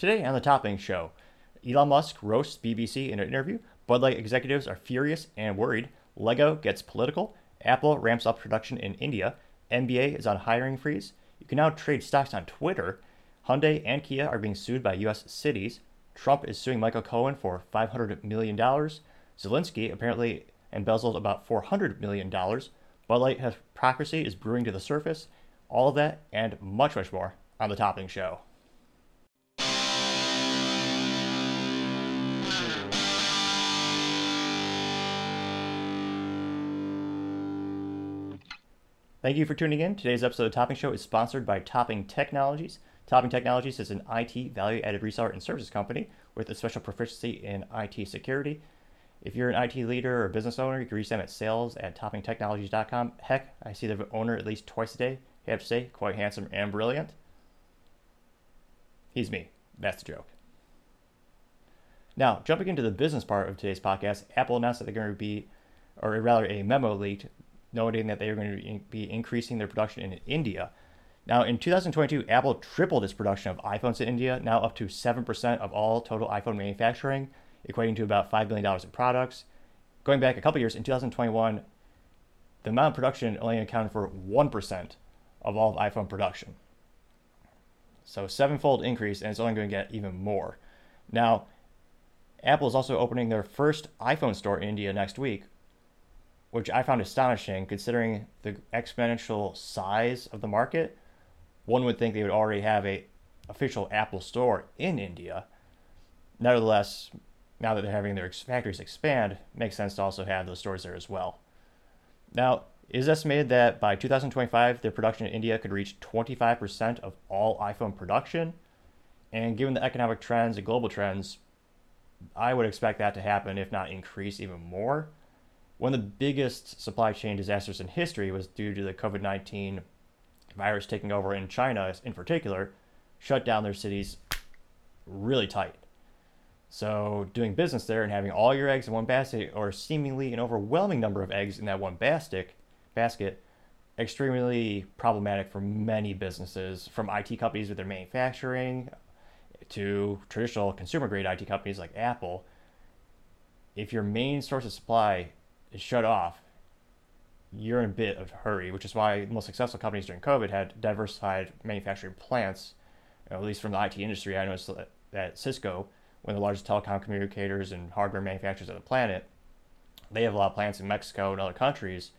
Today on the Topping Show, Elon Musk roasts BBC in an interview, Bud Light executives are furious and worried, Lego gets political, Apple ramps up production in India, NBA is on hiring freeze, you can now trade stocks on Twitter, Hyundai and Kia are being sued by US cities, Trump is suing Michael Cohen for $500 million, Zelensky apparently embezzled about $400 million, Bud Light hypocrisy is brewing to the surface, all of that and much, much more on the Topping Show. Thank you for tuning in. Today's episode of Topping Show is sponsored by Topping Technologies. Topping Technologies is an IT value added reseller and services company with a special proficiency in IT security. If you're an IT leader or business owner, you can reach them at sales at toppingtechnologies.com. Heck, I see the owner at least twice a day. I have to say, quite handsome and brilliant. He's me. That's the joke. Now, jumping into the business part of today's podcast, Apple announced that they're going to be, or rather, a memo leaked noting that they are going to be increasing their production in India. Now, in 2022, Apple tripled its production of iPhones in India, now up to 7% of all total iPhone manufacturing, equating to about $5 billion in products. Going back a couple years, in 2021, the amount of production only accounted for 1% of all of iPhone production. So, sevenfold increase, and it's only going to get even more. Now, Apple is also opening their first iPhone store in India next week, which I found astonishing considering the exponential size of the market. One would think they would already have a official Apple store in India. Nevertheless, now that they're having their factories expand, makes sense to also have those stores there as well. Now, it is estimated that by 2025, their production in India could reach 25% of all iPhone production. And given the economic trends and global trends, I would expect that to happen, if not increase even more. One of the biggest supply chain disasters in history was due to the COVID 19 virus taking over in China, in particular, shut down their cities really tight. So, doing business there and having all your eggs in one basket, or seemingly an overwhelming number of eggs in that one basket, basket, extremely problematic for many businesses, from IT companies with their manufacturing to traditional consumer grade IT companies like Apple. If your main source of supply is shut off, you're in a bit of a hurry, which is why the most successful companies during COVID had diversified manufacturing plants, at least from the IT industry. I noticed that Cisco, one of the largest telecom communicators and hardware manufacturers on the planet, they have a lot of plants in Mexico and other countries.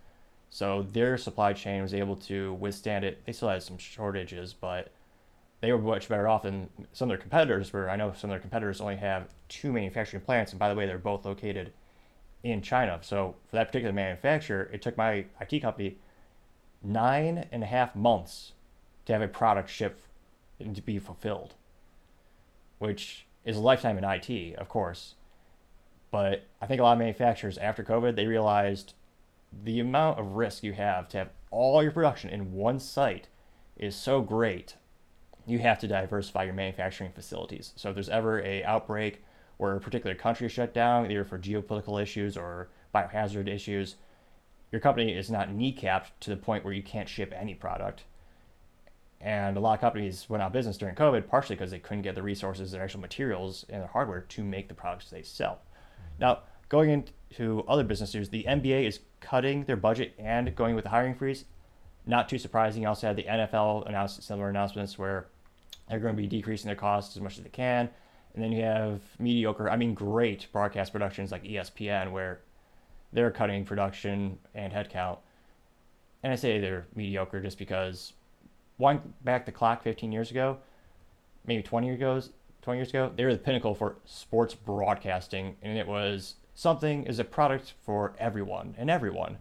So their supply chain was able to withstand it. They still had some shortages, but they were much better off than some of their competitors, where I know some of their competitors only have two manufacturing plants. And by the way, they're both located in China. So for that particular manufacturer, it took my IT company nine and a half months to have a product shipped and to be fulfilled, which is a lifetime in IT, of course. But I think a lot of manufacturers after COVID, they realized the amount of risk you have to have all your production in one site is so great. You have to diversify your manufacturing facilities. So if there's ever a outbreak where a particular country is shut down, either for geopolitical issues or biohazard issues, your company is not kneecapped to the point where you can't ship any product. And a lot of companies went out of business during COVID, partially because they couldn't get the resources, their actual materials, and their hardware to make the products they sell. Now, going into other business news, the NBA is cutting their budget and going with the hiring freeze. Not too surprising. You also had the NFL announce similar announcements where they're going to be decreasing their costs as much as they can. And then you have mediocre, I mean, great broadcast productions like ESPN, where they're cutting production and headcount. And I say they're mediocre just because, wind back the clock 15 years ago, maybe 20 years ago, 20 years ago, they were the pinnacle for sports broadcasting, and it was something is a product for everyone and everyone.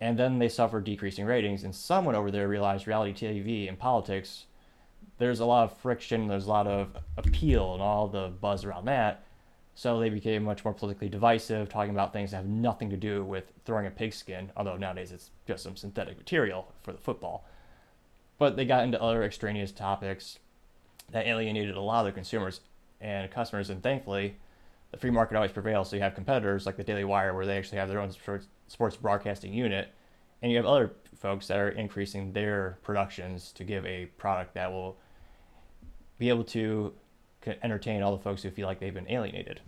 And then they suffered decreasing ratings, and someone over there realized reality TV and politics there's a lot of friction, there's a lot of appeal and all the buzz around that. So they became much more politically divisive, talking about things that have nothing to do with throwing a pigskin, although nowadays it's just some synthetic material for the football. But they got into other extraneous topics that alienated a lot of their consumers and customers, and thankfully, the free market always prevails. So you have competitors like the Daily Wire, where they actually have their own sports broadcasting unit, and you have other folks that are increasing their productions to give a product that will be able to entertain all the folks who feel like they've been alienated.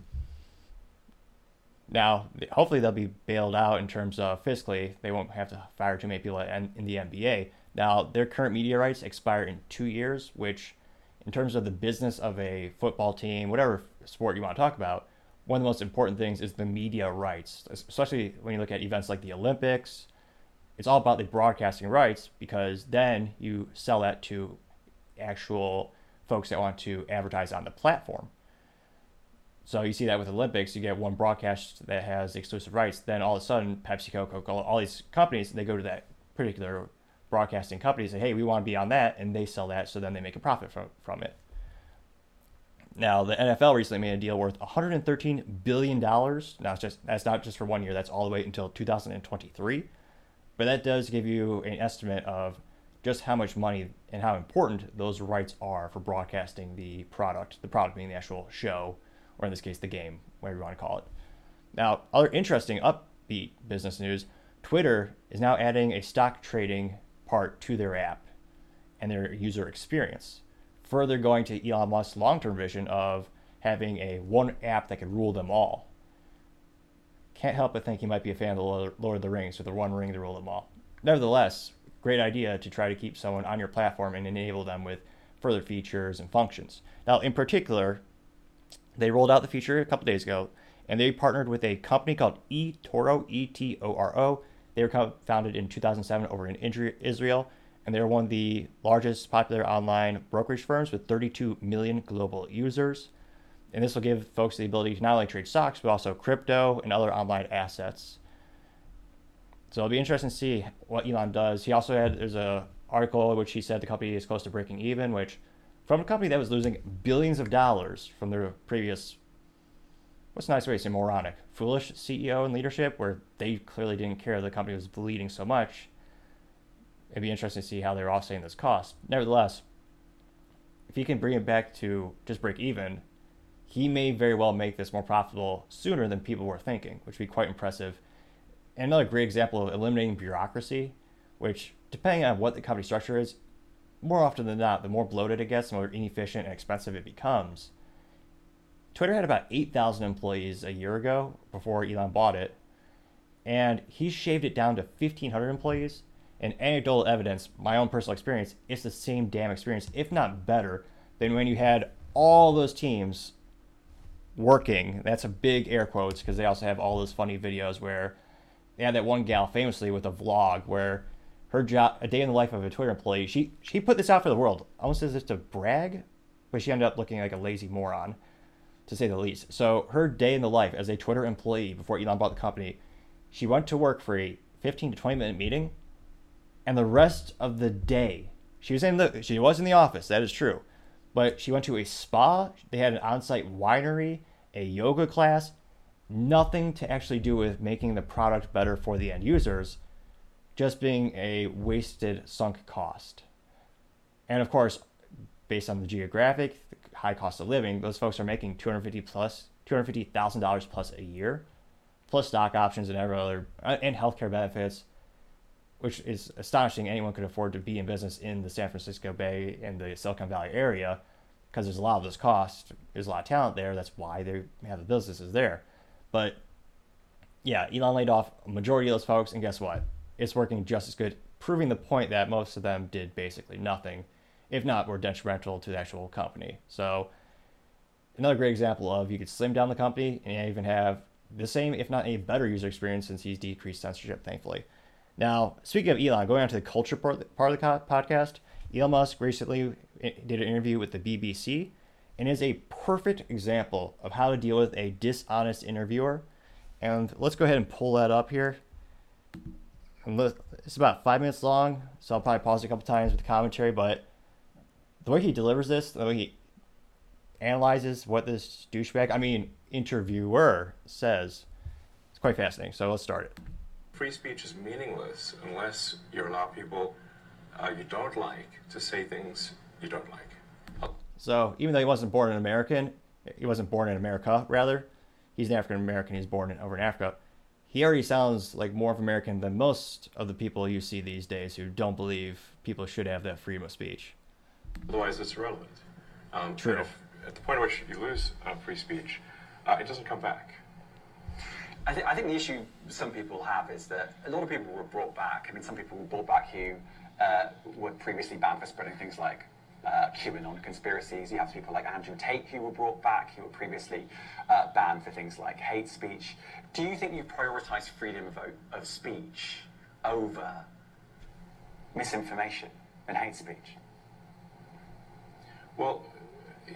Now, hopefully, they'll be bailed out in terms of fiscally. They won't have to fire too many people in the NBA. Now, their current media rights expire in two years, which, in terms of the business of a football team, whatever sport you want to talk about, one of the most important things is the media rights, especially when you look at events like the Olympics. It's all about the broadcasting rights because then you sell that to actual folks that want to advertise on the platform. So you see that with Olympics, you get one broadcast that has exclusive rights. Then all of a sudden, PepsiCo, Coca-Cola, all these companies, they go to that particular broadcasting company and say, "Hey, we want to be on that," and they sell that. So then they make a profit from from it. Now, the NFL recently made a deal worth 113 billion dollars. Now, it's just that's not just for one year. That's all the way until 2023. But that does give you an estimate of just how much money and how important those rights are for broadcasting the product. The product being the actual show or in this case, the game, whatever you want to call it. Now, other interesting upbeat business news Twitter is now adding a stock trading part to their app and their user experience, further going to Elon Musk's long term vision of having a one app that could rule them all. Can't help but think he might be a fan of the Lord of the Rings, with the one ring to rule them all. Nevertheless, great idea to try to keep someone on your platform and enable them with further features and functions. Now, in particular, they rolled out the feature a couple days ago, and they partnered with a company called eToro, E T O R O. They were founded in 2007 over in Israel, and they're one of the largest popular online brokerage firms with 32 million global users. And this will give folks the ability to not only trade stocks, but also crypto and other online assets. So it'll be interesting to see what Elon does. He also had there's a article which he said the company is close to breaking even, which from a company that was losing billions of dollars from their previous, what's a nice way to say moronic, foolish CEO and leadership, where they clearly didn't care the company was bleeding so much. It'd be interesting to see how they're offsetting this cost. Nevertheless, if he can bring it back to just break even, he may very well make this more profitable sooner than people were thinking, which would be quite impressive. And another great example of eliminating bureaucracy, which, depending on what the company structure is, more often than not, the more bloated it gets, the more inefficient and expensive it becomes. Twitter had about 8,000 employees a year ago before Elon bought it, and he shaved it down to 1,500 employees. And anecdotal evidence, my own personal experience, it's the same damn experience, if not better, than when you had all those teams working. That's a big air quotes because they also have all those funny videos where they had that one gal famously with a vlog where her job, a day in the life of a Twitter employee. She she put this out for the world, almost as if to brag, but she ended up looking like a lazy moron, to say the least. So her day in the life as a Twitter employee before Elon bought the company, she went to work for a 15 to 20 minute meeting, and the rest of the day, she was in the she was in the office. That is true, but she went to a spa. They had an on-site winery, a yoga class, nothing to actually do with making the product better for the end users just being a wasted sunk cost. And of course, based on the geographic high cost of living, those folks are making 250 plus $250,000 plus a year, plus stock options and every other uh, and healthcare benefits, which is astonishing. Anyone could afford to be in business in the San Francisco Bay and the Silicon Valley area because there's a lot of those costs. There's a lot of talent there. That's why they have the businesses there. But yeah, Elon laid off a majority of those folks, and guess what? it's working just as good, proving the point that most of them did basically nothing, if not were detrimental to the actual company. So another great example of you could slim down the company and even have the same, if not a better user experience since he's decreased censorship, thankfully. Now, speaking of Elon, going on to the culture part of the podcast, Elon Musk recently eh, did an interview with the BBC and is a perfect example of how to deal with a dishonest interviewer. And let's go ahead and pull that up here And it's about five minutes long, so I'll probably pause a couple times with commentary. But the way he delivers this, the way he analyzes what this douchebag, I mean, interviewer says, it's quite fascinating. So let's start it. Free speech is meaningless unless you allow people uh, you don't like to say things you don't like. So even though he wasn't born an American, he wasn't born in America, rather, he's an African American. He's born in, over in Africa he already sounds like more of American than most of the people you see these days who don't believe people should have that freedom of speech. Otherwise, it's irrelevant. Um, True. If, at the point at which you lose uh, free speech, uh, it doesn't come back. I, th- I think the issue some people have is that a lot of people were brought back. I mean, some people were brought back who uh, were previously banned for spreading things like uh, QAnon conspiracies. You have people like Andrew Tate who were brought back, who were previously uh, banned for things like hate speech. Do you think you prioritize freedom of, of speech over misinformation and hate speech? Well,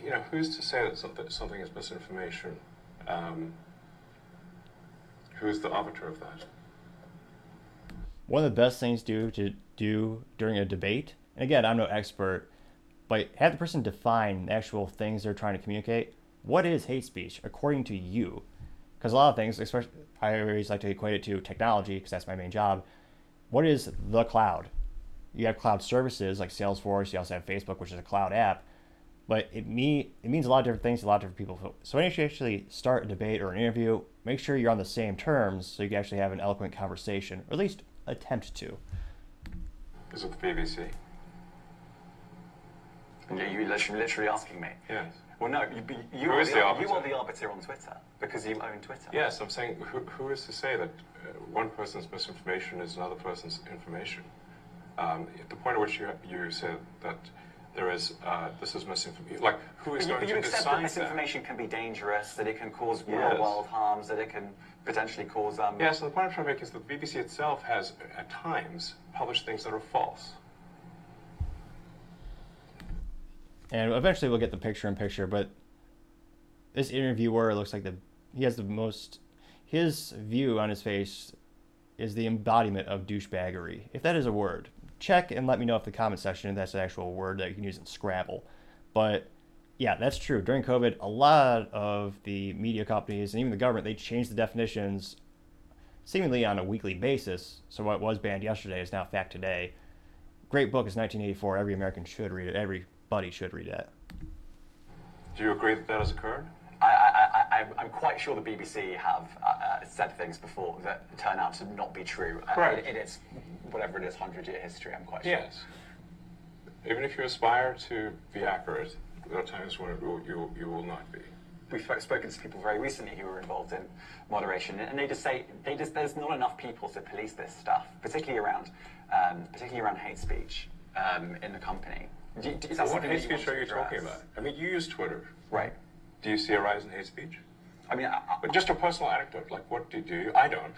you know, who's to say that something, something is misinformation? Um, who's the arbiter of that? One of the best things to do to do during a debate, and again, I'm no expert, but have the person define the actual things they're trying to communicate. What is hate speech according to you? Because a lot of things, especially I always like to equate it to technology because that's my main job. What is the cloud? You have cloud services like Salesforce. You also have Facebook, which is a cloud app but it me it means a lot of different things to a lot of different people. So when you actually start a debate or an interview, make sure you're on the same terms so you can actually have an eloquent conversation, or at least attempt to. Is it the BBC? And you're literally, literally asking me. Yes. Well, no, you, you, are, the, the you are the arbiter on Twitter because you own Twitter. Yes, I'm saying who, who is to say that uh, one person's misinformation is another person's information? Um, at the point at which you, you said that there is uh, this is misinformation. Like who is going you, to accept decide that misinformation that? can be dangerous, that it can cause yes. real world harms, that it can potentially cause. Um, yeah. So the point I'm trying to make is that the BBC itself has at times published things that are false. And eventually we'll get the picture in picture, but this interviewer looks like the he has the most his view on his face is the embodiment of douchebaggery, if that is a word check and let me know if the comment section that's an actual word that you can use in Scrabble. But yeah, that's true. During COVID, a lot of the media companies and even the government they changed the definitions seemingly on a weekly basis. So what was banned yesterday is now fact today. Great book is 1984. Every American should read it. Everybody should read it. Do you agree that that has occurred? I, am quite sure the BBC have uh, uh, said things before that turn out to not be true. Right. Uh, in, its, whatever it is, 100 year history, I'm quite sure. Yes. Even if you aspire to be accurate, there are times when will, you, you will not be. We've spoken to people very recently who were involved in moderation, and they just say they just, there's not enough people to police this stuff, particularly around, um, particularly around hate speech um, in the company. Do, is that what hate speech are you talking about? I mean, you use Twitter. Right. Do you see a rise in hate speech? I mean, I, but just a personal anecdote. Like, what do you do? I don't.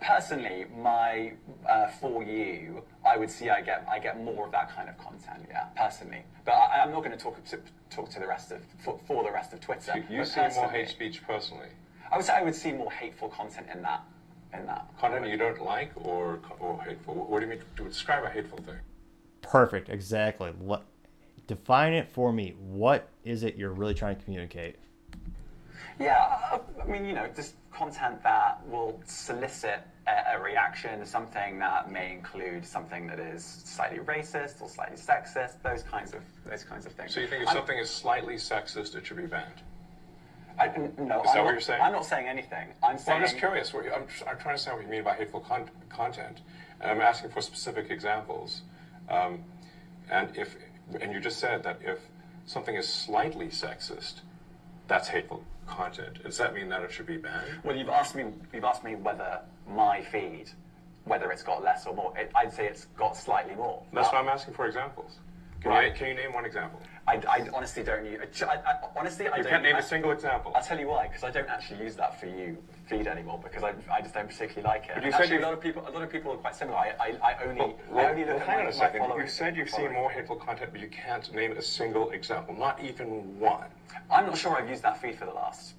personally, my uh, for you, I would see I get I get more of that kind of content. Yeah, personally. But I, am not going to talk to talk to the rest of for, for the rest of Twitter. So you see more hate speech personally. I would say I would see more hateful content in that in that content you don't like or or hateful. What do you mean to describe a hateful thing? Perfect. Exactly. What define it for me. What is it you're really trying to communicate? Yeah, I mean, you know, just content that will solicit a, a, reaction, something that may include something that is slightly racist or slightly sexist, those kinds of those kinds of things. So you think if I'm, something is slightly sexist, it should be banned? I, no, is I'm that not, what you're saying? I'm not saying anything. I'm saying. I'm just curious. I'm, I'm trying to understand what you mean by hateful con- content, and I'm asking for specific examples. Um, and if and you just said that if something is slightly sexist, that's hateful content. Does that mean that it should be banned? Well, you've asked me. You've asked me whether my feed, whether it's got less or more. It, I'd say it's got slightly more. That's why I'm asking for examples. Can, right. you, can you name one example? I, I honestly don't. I, I, honestly, I you don't. can't name I, a single example. I'll tell you why. Because I don't actually use that for you feed anymore because I, I just don't particularly like it. But you actually, said a lot of people a lot of people are quite similar. I, I, I only well, well, I only look well, at hang on a second. You said you've seen more hateful content, but you can't name a single example, not even one. I'm not sure I've used that feed for the last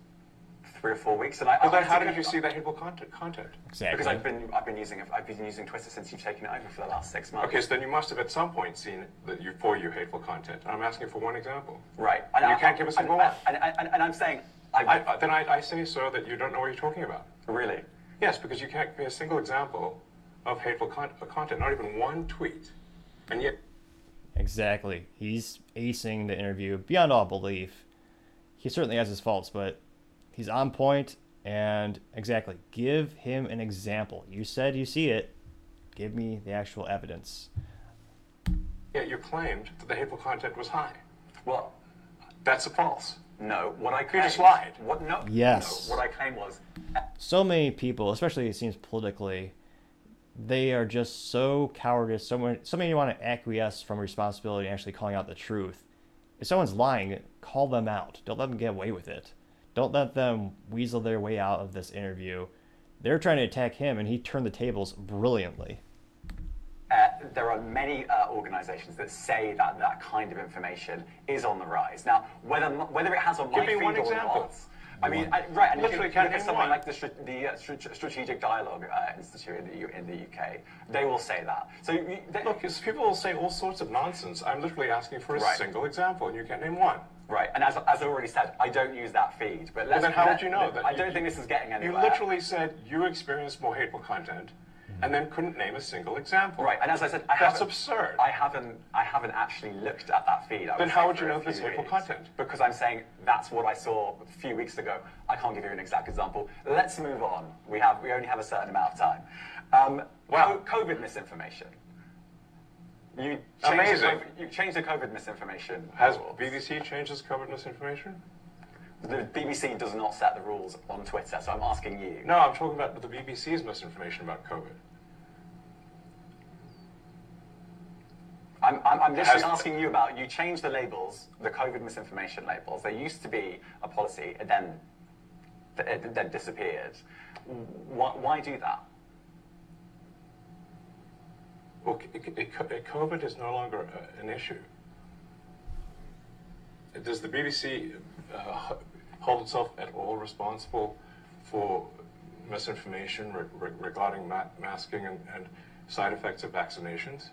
three or four weeks, and I. But then, how did you see that hateful content? Content. Exactly. Because I've been I've been using I've been using Twitter since you've taken it over for the last six months. Okay, so then you must have at some point seen that you for you hateful content. And I'm asking for one example. Right. And, you I, can't give a single one. And, and, and, I'm saying. I, then I, I say, so that you don't know what you're talking about. Really? Yes, because you can't give me a single example of hateful con- uh, content, not even one tweet, and yet. Exactly. He's acing the interview beyond all belief. He certainly has his faults, but he's on point and exactly, give him an example. You said you see it. Give me the actual evidence. Yeah, you claimed that the hateful content was high. Well, that's a false. No, what I You claimed, just lied. What? No. Yes. No, what I claimed was so many people, especially it seems politically, they are just so cowardice. So many, so many want to acquiesce from responsibility and actually calling out the truth. If someone's lying, call them out. Don't let them get away with it. Don't let them weasel their way out of this interview. They're trying to attack him, and he turned the tables brilliantly. There are many uh, organisations that say that that kind of information is on the rise. Now, whether whether it has on my Give me feed one or example. not. I mean, I, right, and Literally if you can't look at something like the, the uh, Strategic Dialogue uh, Institute in the, U- in the UK, they will say that. So, you, they, Look, people will say all sorts of nonsense. I'm literally asking for a Right. single example, and you can't name one. right, and as, as I already said, I don't use that feed. But let's, then how would you know that I don't think this is getting anywhere. You literally said you experience more hateful content, and then couldn't name a single example. Right, and as I said, I That's absurd. I haven't, I haven't actually looked at that feed. I Then how would you know if it's hateful content? Because I'm saying that's what I saw a few weeks ago. I can't give you an exact example. Let's move on. We have, we only have a certain amount of time. Um, Wow. COVID misinformation. You changed Amazing. The, COVID- you changed the COVID misinformation. Has rules. BBC changed its COVID misinformation? The BBC does not set the rules on Twitter, so I'm asking you. No, I'm talking about the BBC's misinformation about COVID. I'm, I'm, I'm literally asking you about, you changed the labels, the COVID misinformation labels. There used to be a policy, and then it then disappeared. Why, why do that? Well, COVID is no longer uh, an issue. Does the BBC uh, hold itself at all responsible for misinformation re- regarding ma- masking and, and side effects of vaccinations?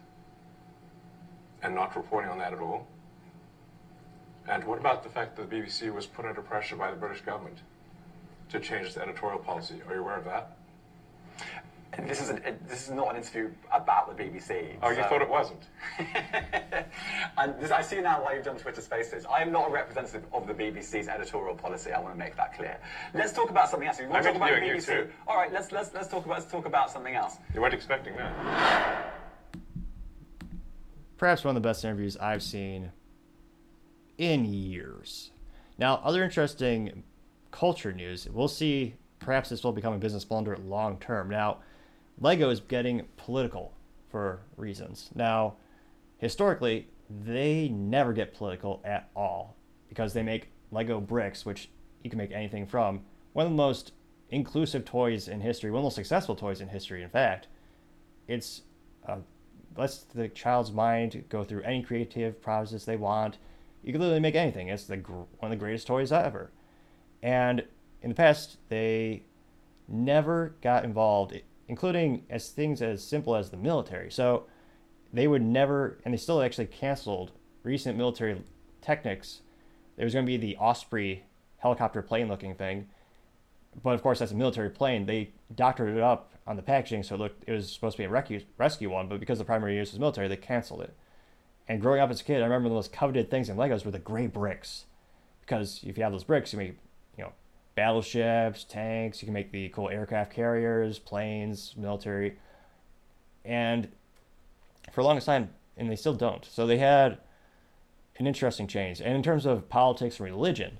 And not reporting on that at all? And what about the fact that the BBC was put under pressure by the British government to change its editorial policy? Are you aware of that? This is, an, this is not an interview about the BBC. Oh, you thought it wasn't? and this, I see now why you've done Twitter Spaces. I am not a representative of the BBC's editorial policy. I want to make that clear. Let's talk about something else. We want to talk about the BBC. too. All right, let's let's let's talk about let's talk about something else. You weren't expecting that. Perhaps one of the best interviews I've seen in years. Now, other interesting culture news. We'll see. Perhaps this will become a business blunder long term. Now, Lego is getting political for reasons. Now, historically, they never get political at all because they make Lego bricks, which you can make anything from. One of the most inclusive toys in history, one of the most successful toys in history, in fact. It's uh, lets the child's mind go through any creative process they want. You can literally make anything. It's the one of the greatest toys ever. And in the past, they never got involved, including as things as simple as the military. So they would never, and they still actually canceled recent military techniques. There was going to be the Osprey helicopter plane looking thing, but of course that's a military plane. They doctored it up on the packaging, so it looked it was supposed to be a rescue rescue one, but because the primary use was military, they canceled it. And growing up as a kid, I remember the most coveted things in Legos were the gray bricks, because if you have those bricks, you make you know battleships, tanks. You can make the cool aircraft carriers, planes, military, and for a long time, and they still don't. So they had an interesting change. And in terms of politics and religion,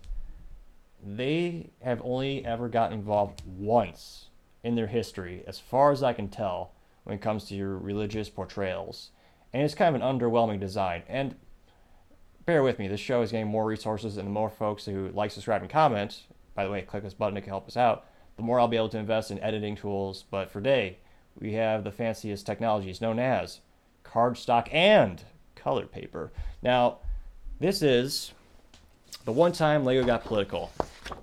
they have only ever gotten involved once in their history, as far as I can tell, when it comes to your religious portrayals. And it's kind of an underwhelming design. And bear with me, this show is getting more resources and the more folks who like, subscribe, and comment, by the way, click this button, can help us out, the more I'll be able to invest in editing tools. But for today, we have the fanciest technologies known as cardstock and colored paper. Now, this is the one time Lego got political.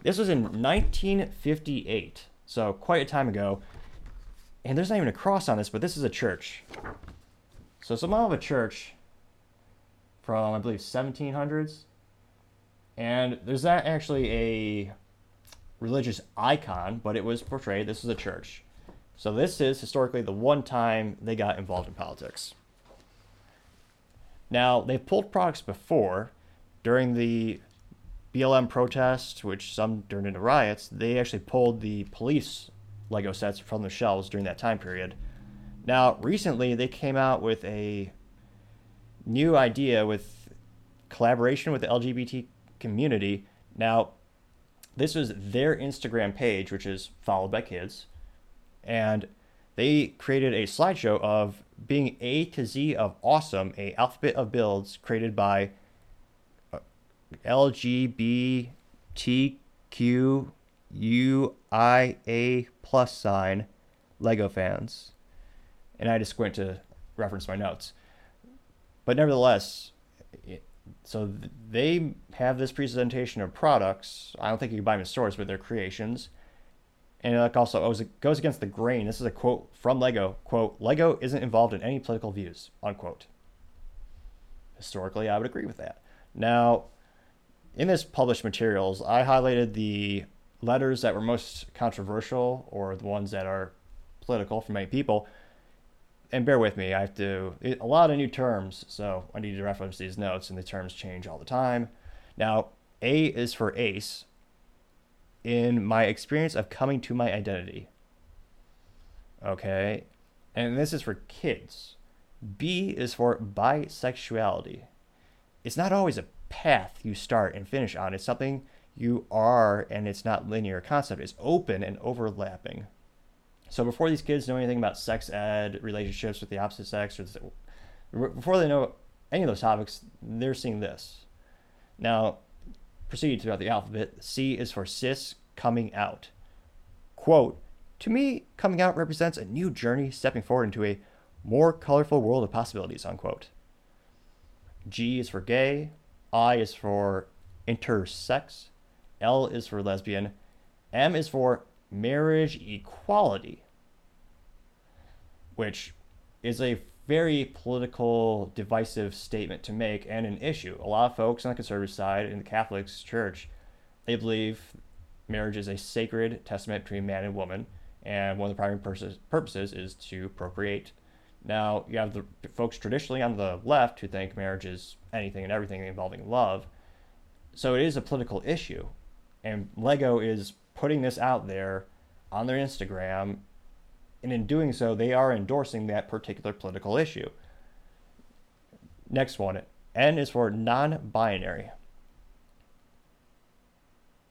This was in 1958, so quite a time ago. And there's not even a cross on this, but this is a church. So somehow of a church from I believe 1700s, and there's not actually a religious icon, but it was portrayed. This is a church. So this is historically the one time they got involved in politics. Now they've pulled products before during the BLM protests, which some turned into riots. They actually pulled the police Lego sets from the shelves during that time period. Now, recently they came out with a new idea with collaboration with the LGBT community. Now, this was their Instagram page, which is followed by kids, and they created a slideshow of being A to Z of awesome, a alphabet of builds created by LGBTQUIA plus sign Lego fans. And I just went to reference my notes. But nevertheless, it, so they have this presentation of products. I don't think you can buy them in stores, but they're creations. And like also it goes against the grain. This is a quote from Lego. Quote, Lego isn't involved in any political views, unquote. Historically, I would agree with that. Now, in this published materials, I highlighted the letters that were most controversial or the ones that are political for many people. And bear with me, I have to, a lot of new terms, so I need to reference these notes, and the terms change all the time. Now, A is for ACE, in my experience of coming to my identity. Okay, and this is for kids. B is for bisexuality. It's not always a path you start and finish on, it's something you are, and it's not linear concept. It's open and overlapping. So before these kids know anything about sex ed, relationships with the opposite sex, or before they know any of those topics, they're seeing this. Now, proceed throughout the alphabet. C is for cis coming out. Quote, to me, coming out represents a new journey stepping forward into a more colorful world of possibilities, unquote. G is for gay, I is for intersex, L is for lesbian, M is for marriage equality, which is a very political, divisive statement to make and an issue. A lot of folks on the conservative side in the Catholic Church, they believe marriage is a sacred testament between man and woman, and one of the primary purposes, is to procreate. Now, you have the folks traditionally on the left who think marriage is anything and everything involving love. So it is a political issue. And Lego is putting this out there on their Instagram, and in doing so, they are endorsing that particular political issue. Next one N is for non binary,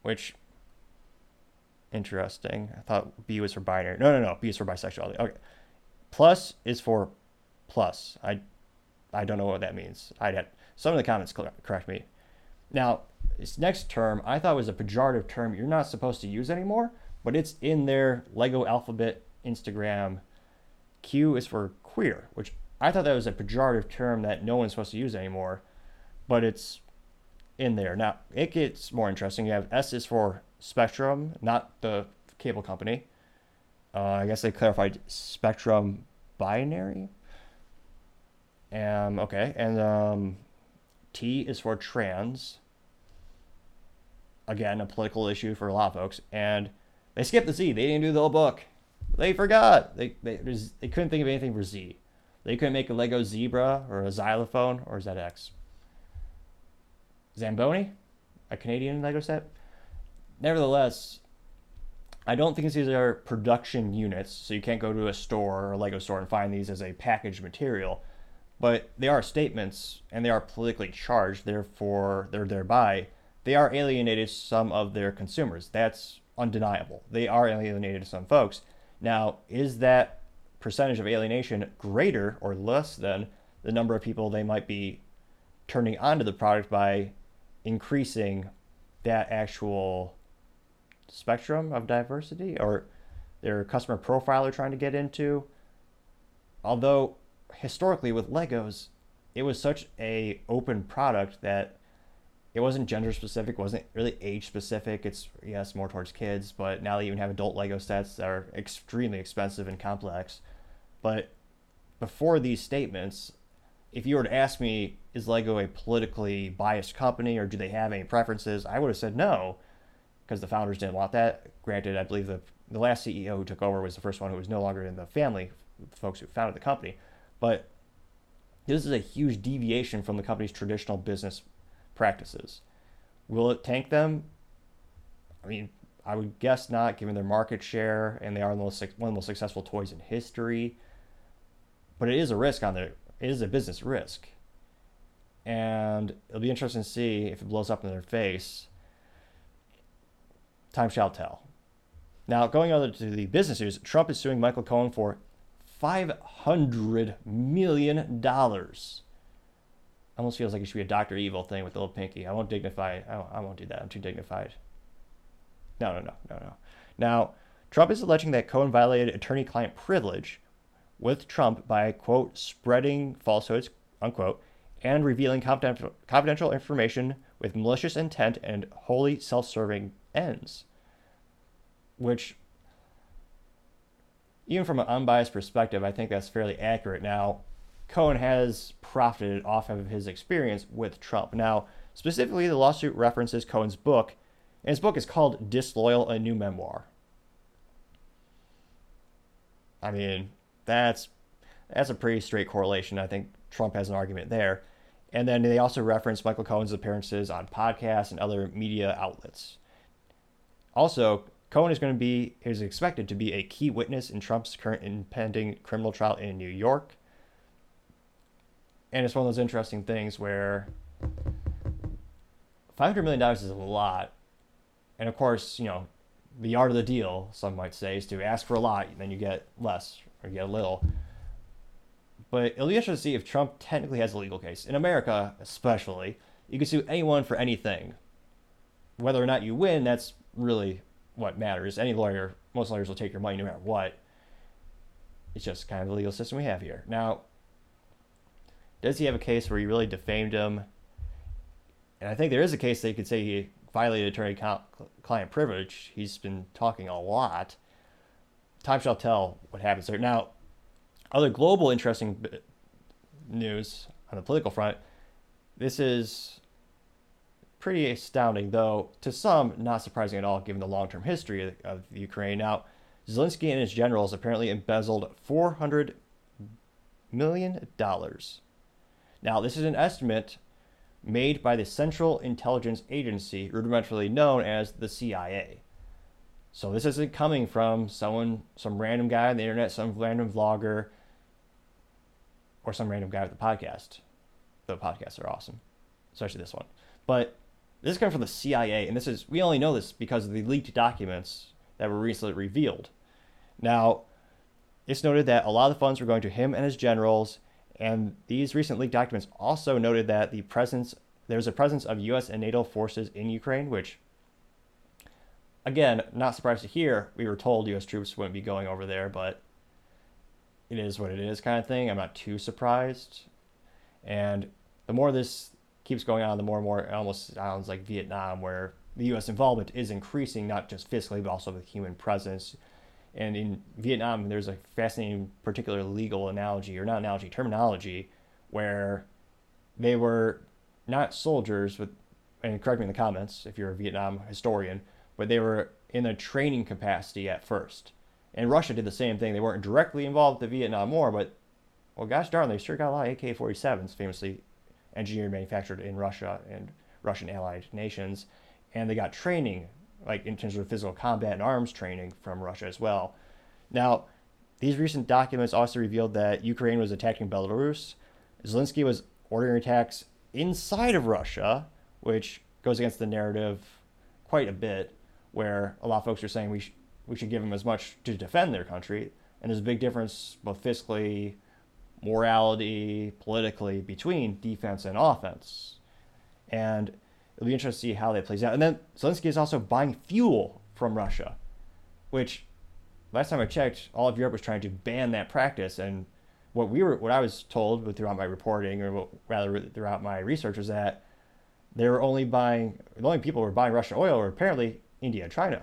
which interesting. I thought B was for binary. No, no, no. B is for bisexuality. Okay. Plus is for plus. I I don't know what that means. I had some of the comments correct me. Now, this next term I thought was a pejorative term you're not supposed to use anymore, but it's in their Lego alphabet Instagram. Q is for queer, which I thought that was a pejorative term that no one's supposed to use anymore, but it's in there. Now, it gets more interesting. You have S is for Spectrum, not the cable company. Uh, I guess they clarified Spectrum binary. Um, okay, and um, T is for trans. Again, a political issue for a lot of folks. And they skipped the Z. They didn't do the whole book. They forgot. They, they, they couldn't think of anything for Z. They couldn't make a Lego zebra or a xylophone, or is that X? Zamboni? A Canadian Lego set? nevertheless, I don't think these are production units, so you can't go to a store or a Lego store and find these as a packaged material. But they are statements, and they are politically charged. Therefore, they're thereby they are alienated some of their consumers. That's undeniable. They are alienated some folks. Now, is that percentage of alienation greater or less than the number of people they might be turning onto the product by increasing that actual spectrum of diversity or their customer profile they're trying to get into. Although historically with Legos, it was such a open product that it wasn't gender specific, wasn't really age specific. It's yes, more towards kids, but now they even have adult Lego sets that are extremely expensive and complex. But before these statements, if you were to ask me, is Lego a politically biased company or do they have any preferences? I would have said no, because the founders didn't want that. Granted, I believe the the last CEO who took over was the first one who was no longer in the family, the folks who founded the company. But this is a huge deviation from the company's traditional business practices. Will it tank them? I mean, I would guess not, given their market share, and they are one of the most successful toys in history. But it is a risk on their. It is a business risk, and it'll be interesting to see if it blows up in their face time shall tell. Now, going on to the business news, Trump is suing Michael Cohen for $500 million. Almost feels like it should be a Dr. Evil thing with the little pinky. I won't dignify I won't, I won't do that. I'm too dignified. No, no, no, no, no. Now, Trump is alleging that Cohen violated attorney client privilege with Trump by, quote, spreading falsehoods, unquote, and revealing confidential, confidential information with malicious intent and wholly self serving ends. Which, even from an unbiased perspective, I think that's fairly accurate. Now, Cohen has profited off of his experience with Trump. Now, specifically, the lawsuit references Cohen's book, and his book is called Disloyal, a New Memoir. I mean, that's that's a pretty straight correlation. I think Trump has an argument there. And then they also reference Michael Cohen's appearances on podcasts and other media outlets. Also, Cohen is going to be is expected to be a key witness in Trump's current impending criminal trial in New York. And it's one of those interesting things where $500 million is a lot. And of course, you know, the art of the deal, some might say, is to ask for a lot, and then you get less or you get a little. But it'll be interesting to see if Trump technically has a legal case. In America, especially, you can sue anyone for anything. Whether or not you win, that's really what matters. Any lawyer, most lawyers will take your money no matter what. It's just kind of the legal system we have here. Now, does he have a case where he really defamed him? And I think there is a case that you could say he violated attorney client privilege. He's been talking a lot. Time shall tell what happens there. Now, other global interesting news on the political front. This is pretty astounding, though to some not surprising at all, given the long-term history of, of Ukraine. Now, Zelensky and his generals apparently embezzled 400 million dollars. Now, this is an estimate made by the Central Intelligence Agency, rudimentarily known as the CIA. So this isn't coming from someone, some random guy on the internet, some random vlogger or some random guy with a podcast. The podcasts are awesome, especially this one. But this is coming from the CIA, and this is we only know this because of the leaked documents that were recently revealed. Now, it's noted that a lot of the funds were going to him and his generals, and these recent leaked documents also noted that the presence there's a presence of U.S. and NATO forces in Ukraine, which, again, not surprised to hear. We were told U.S. troops wouldn't be going over there, but it is what it is kind of thing. I'm not too surprised. And the more this keeps going on, the more and more it almost sounds like Vietnam, where the U.S. involvement is increasing, not just physically, but also with human presence. And in Vietnam, there's a fascinating, particular legal analogy, or not analogy, terminology, where they were not soldiers, with, and correct me in the comments if you're a Vietnam historian, but they were in a training capacity at first. And Russia did the same thing. They weren't directly involved with the Vietnam War, but, well, gosh darn, they sure got a lot of AK 47s, famously engineered, manufactured in Russia and Russian allied nations. And they got training, like in terms of physical combat and arms training from Russia as well. Now, these recent documents also revealed that Ukraine was attacking Belarus. Zelensky was ordering attacks inside of Russia, which goes against the narrative quite a bit, where a lot of folks are saying we, sh- we should give them as much to defend their country. And there's a big difference, both fiscally, morality, politically, between defense and offense. And it'll be interesting to see how that plays out. And then Zelensky is also buying fuel from Russia, which last time I checked, all of Europe was trying to ban that practice. And what we were, what I was told throughout my reporting, or rather throughout my research, was that they were only buying the only people who were buying Russian oil were apparently India and China.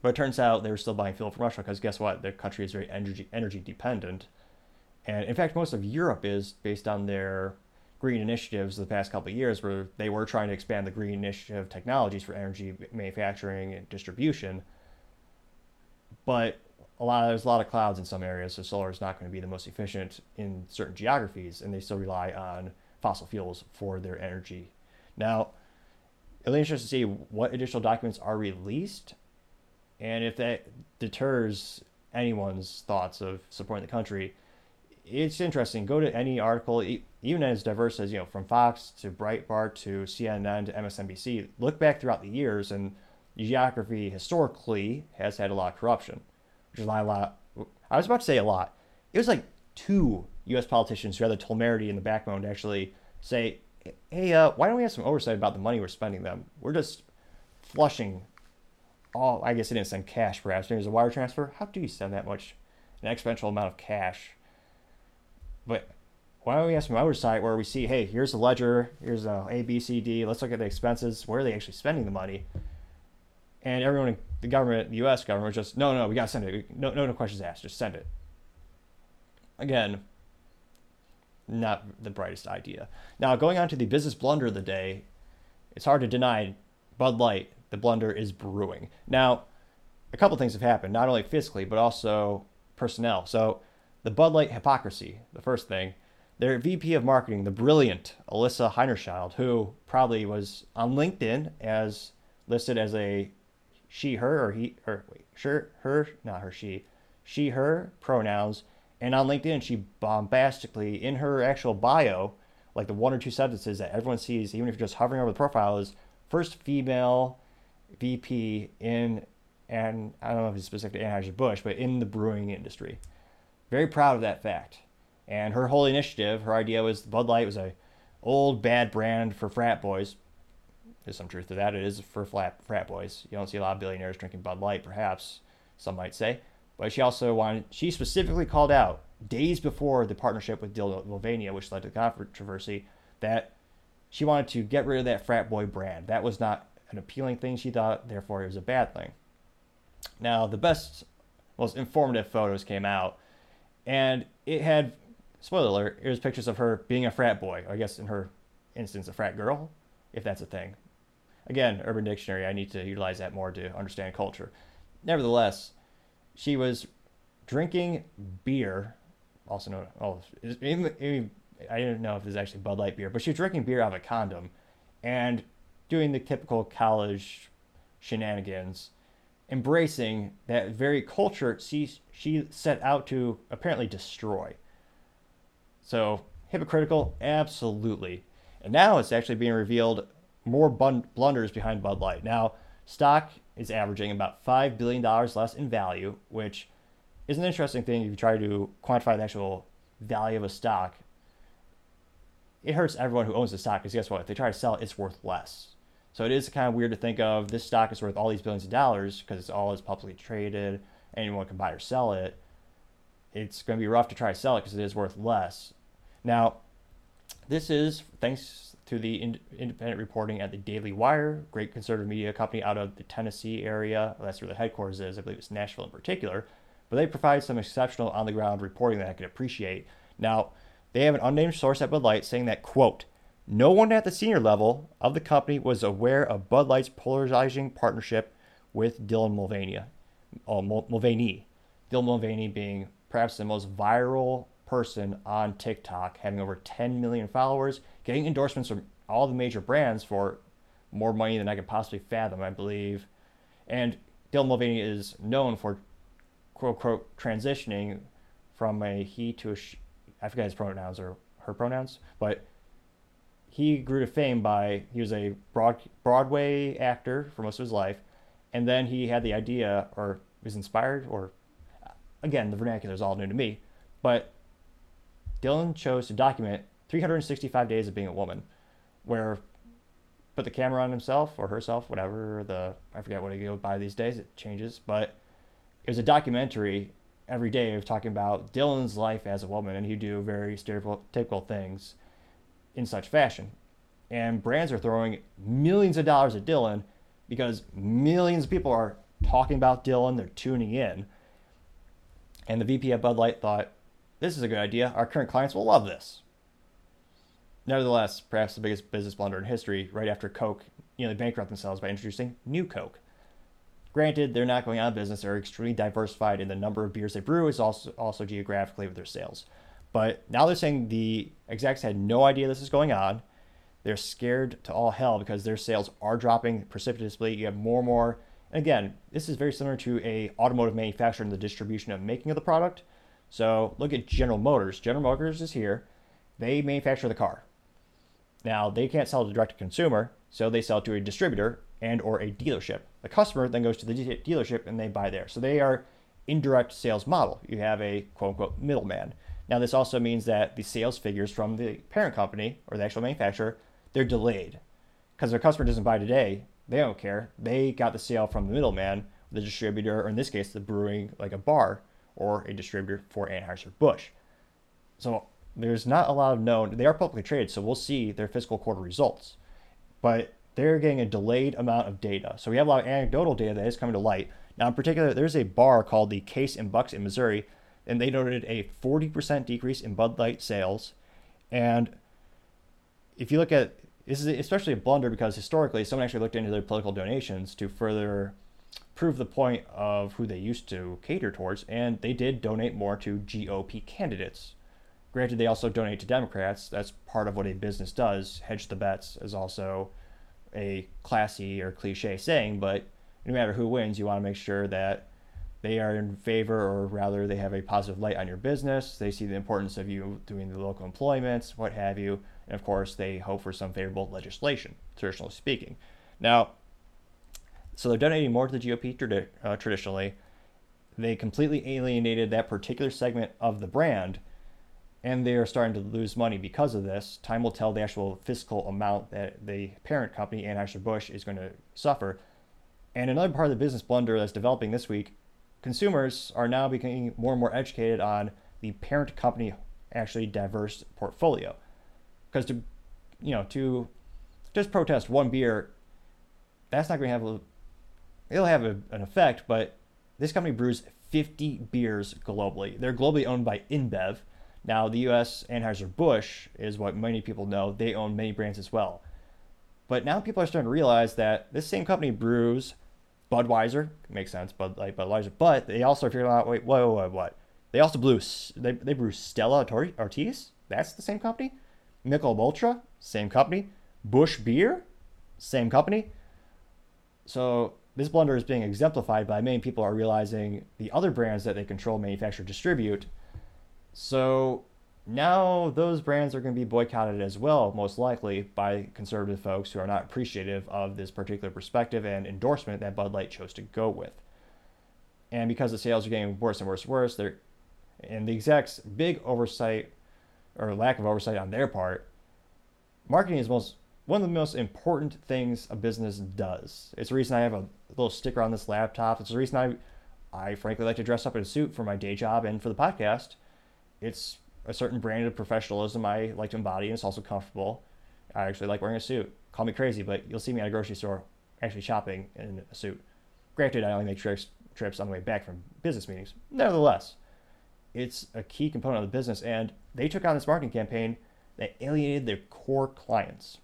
But it turns out they were still buying fuel from Russia because guess what? Their country is very energy energy dependent, and in fact, most of Europe is based on their green initiatives the past couple of years, where they were trying to expand the green initiative technologies for energy manufacturing and distribution. But a lot there's a lot of clouds in some areas, so solar is not going to be the most efficient in certain geographies, and they still rely on fossil fuels for their energy. Now, it'll be interesting to see what additional documents are released, and if that deters anyone's thoughts of supporting the country. It's interesting. Go to any article, even as diverse as you know, from Fox to Breitbart to CNN to MSNBC. Look back throughout the years and geography historically has had a lot of corruption, which is why a lot. I was about to say a lot. It was like two U.S. politicians who had the temerity in the backbone to actually say, "Hey, uh, why don't we have some oversight about the money we're spending them? We're just flushing all. I guess it didn't send cash, perhaps. It was a wire transfer. How do you send that much, an exponential amount of cash? But why don't we ask have some oversight where we see, hey, here's the ledger, here's a A, B, C, D. Let's look at the expenses. Where are they actually spending the money? And everyone, in the government, the U.S. government, just no, no, we gotta send it. No, no, no questions asked. Just send it. Again, not the brightest idea. Now, going on to the business blunder of the day, it's hard to deny Bud Light, the blunder is brewing. Now, a couple things have happened, not only physically, but also personnel. So, the Bud Light hypocrisy, the first thing, their VP of marketing, the brilliant Alissa Heinerscheid, who probably was on LinkedIn as listed as a she, her, or he, or wait, sure, her, not her, she, she, her pronouns. And on LinkedIn, she bombastically, in her actual bio, like the one or two sentences that everyone sees, even if you're just hovering over the profile, is first female VP in, and I don't know if it's specific to Anheuser-Busch, but in the brewing industry. Very proud of that fact. And her whole initiative, her idea was Bud Light was a old bad brand for frat boys. There's some truth to that. It is for frat, frat boys. You don't see a lot of billionaires drinking Bud Light, perhaps, some might say. But she also wanted, she specifically called out days before the partnership with Mulvaney, which led to the controversy, that she wanted to get rid of that frat boy brand. That was not an appealing thing, she thought, therefore it was a bad thing. Now, the best, most informative photos came out, and it had spoiler alert, it was pictures of her being a frat boy. I guess in her instance, a frat girl, if that's a thing. Again, Urban Dictionary, I need to utilize that more to understand culture. Nevertheless, she was drinking beer, also known, oh, I didn't know if it was actually Bud Light beer, but she was drinking beer out of a condom and doing the typical college shenanigans, embracing that very culture she, she set out to apparently destroy. So hypocritical, absolutely. And now it's actually being revealed more bun- blunders behind Bud Light. Now, stock is averaging about $5 billion less in value, which is an interesting thing if you try to quantify the actual value of a stock. It hurts everyone who owns the stock because guess what? If they try to sell it, it's worth less. So it is kind of weird to think of this stock is worth all these billions of dollars because it's all is publicly traded. Anyone can buy or sell it it's going to be rough to try to sell it because it is worth less. Now, this is thanks to the in- independent reporting at the Daily Wire, great conservative media company out of the Tennessee area. That's where the headquarters is. I believe it's Nashville in particular. But they provide some exceptional on the ground reporting that I can appreciate. Now, they have an unnamed source at Bud Light saying that, quote, no one at the senior level of the company was aware of Bud Light's polarizing partnership with Dylan Mulvaney. Uh, Mulvaney. Dylan Mulvaney being perhaps the most viral person on TikTok, having over 10 million followers, getting endorsements from all the major brands for more money than I could possibly fathom, I believe. And Dylan Mulvaney is known for quote unquote transitioning from a he to a she. I forget his pronouns or her pronouns, but he grew to fame by he was a broad, Broadway actor for most of his life, and then he had the idea or was inspired or again, the vernacular is all new to me, but Dylan chose to document 365 days of being a woman, where put the camera on himself or herself, whatever the I forget what he goes by these days. It changes, but it was a documentary every day of talking about Dylan's life as a woman, and he'd do very stereotypical things in such fashion. And brands are throwing millions of dollars at Dylan because millions of people are talking about Dylan. They're tuning in. And the VP at Bud Light thought, this is a good idea. Our current clients will love this. Nevertheless, perhaps the biggest business blunder in history, right after Coke, you know, they bankrupt themselves by introducing New Coke. Granted, they're not going out of business. They're extremely diversified in the number of beers they brew, is also also geographically with their sales. But now they're saying the execs had no idea this is going on. They're scared to all hell because their sales are dropping precipitously. You have more and more And again, this is very similar to a automotive manufacturer in the distribution of making of the product. So look at General Motors. General Motors is here. They manufacture the car. Now they can't sell to direct to consumer, so they sell to a distributor, and or a dealership. The customer then goes to the de- dealership and they buy there. So they are indirect sales model. You have a quote unquote middleman. Now this also means that the sales figures from the parent company or the actual manufacturer, they're delayed. Because their customer doesn't buy today, they don't care. They got the sale from the middleman, the distributor, or in this case, the brewing, like a bar or a distributor for Anheuser-Busch. So there's not a lot of known. They are publicly traded, so we'll see their fiscal quarter results. But they're getting a delayed amount of data. So we have a lot of anecdotal data that is coming to light. Now, in particular, there's a bar called the Case and Bucks in Missouri, and they noted a 40% decrease in Bud Light sales. And if you look at this is especially a blunder because historically someone actually looked into their political donations to further prove the point of who they used to cater towards, and they did donate more to GOP candidates. Granted, they also donate to Democrats. That's part of what a business does. Hedge the bets is also a classy or cliche saying, but no matter who wins, you want to make sure that they are in favor, or rather, they have a positive light on your business. They see the importance of you doing the local employments, what have you. And of course, they hope for some favorable legislation, traditionally speaking. Now, so they're donating more to the GOP tradi- uh, traditionally. They completely alienated that particular segment of the brand, and they are starting to lose money because of this. Time will tell the actual fiscal amount that the parent company, Anheuser-Busch, is going to suffer. And another part of the business blunder that's developing this week, consumers are now becoming more and more educated on the parent company actually diverse portfolio. Because to, you know, to just protest one beer, that's not going to have a, it'll have a, an effect, but this company brews 50 beers globally. They're globally owned by InBev. Now, the US Anheuser-Busch is what many people know. They own many brands as well. But now people are starting to realize that this same company brews Budweiser, makes sense, Bud like Budweiser, but they also figured out, wait, whoa, whoa, what? They also blew, they, they brew Stella Artois, that's the same company. Michelob Ultra, same company. Busch Beer, same company. So this blunder is being exemplified by many people are realizing the other brands that they control, manufacture, distribute. So now those brands are going to be boycotted as well, most likely by conservative folks who are not appreciative of this particular perspective and endorsement that Bud Light chose to go with. And because the sales are getting worse and worse and worse, they're and the execs big oversight or lack of oversight on their part. Marketing is most one of the most important things a business does. It's the reason I have a little sticker on this laptop. It's the reason I I frankly like to dress up in a suit for my day job and for the podcast. It's a certain brand of professionalism I like to embody, and it's also comfortable. I actually like wearing a suit. Call me crazy, but you'll see me at a grocery store actually shopping in a suit. Granted, I only make trips trips on the way back from business meetings. Nevertheless, it's a key component of the business, and they took on this marketing campaign that alienated their core clients,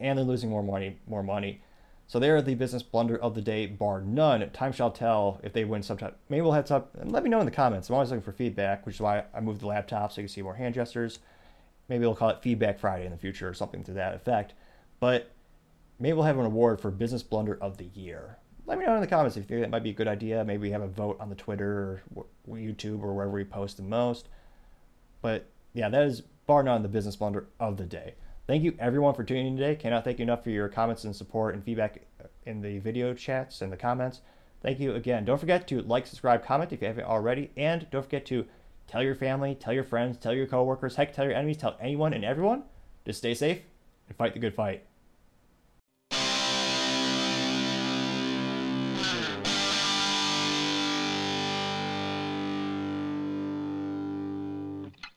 and they're losing more money. More money. So they're the business blunder of the day, bar none. Time shall tell if they win sometime. Maybe we'll heads up and let me know in the comments. I'm always looking for feedback, which is why I moved the laptop so you can see more hand gestures. Maybe we'll call it Feedback Friday in the future or something to that effect. But maybe we'll have an award for Business Blunder of the Year. Let me know in the comments if you think that might be a good idea. Maybe we have a vote on the Twitter or YouTube or wherever we post the most. But yeah, that is bar none the business blunder of the day. Thank you everyone for tuning in today. Cannot thank you enough for your comments and support and feedback in the video chats and the comments. Thank you again. Don't forget to like, subscribe, comment if you haven't already, and don't forget to tell your family, tell your friends, tell your coworkers, heck, tell your enemies, tell anyone and everyone to stay safe and fight the good fight.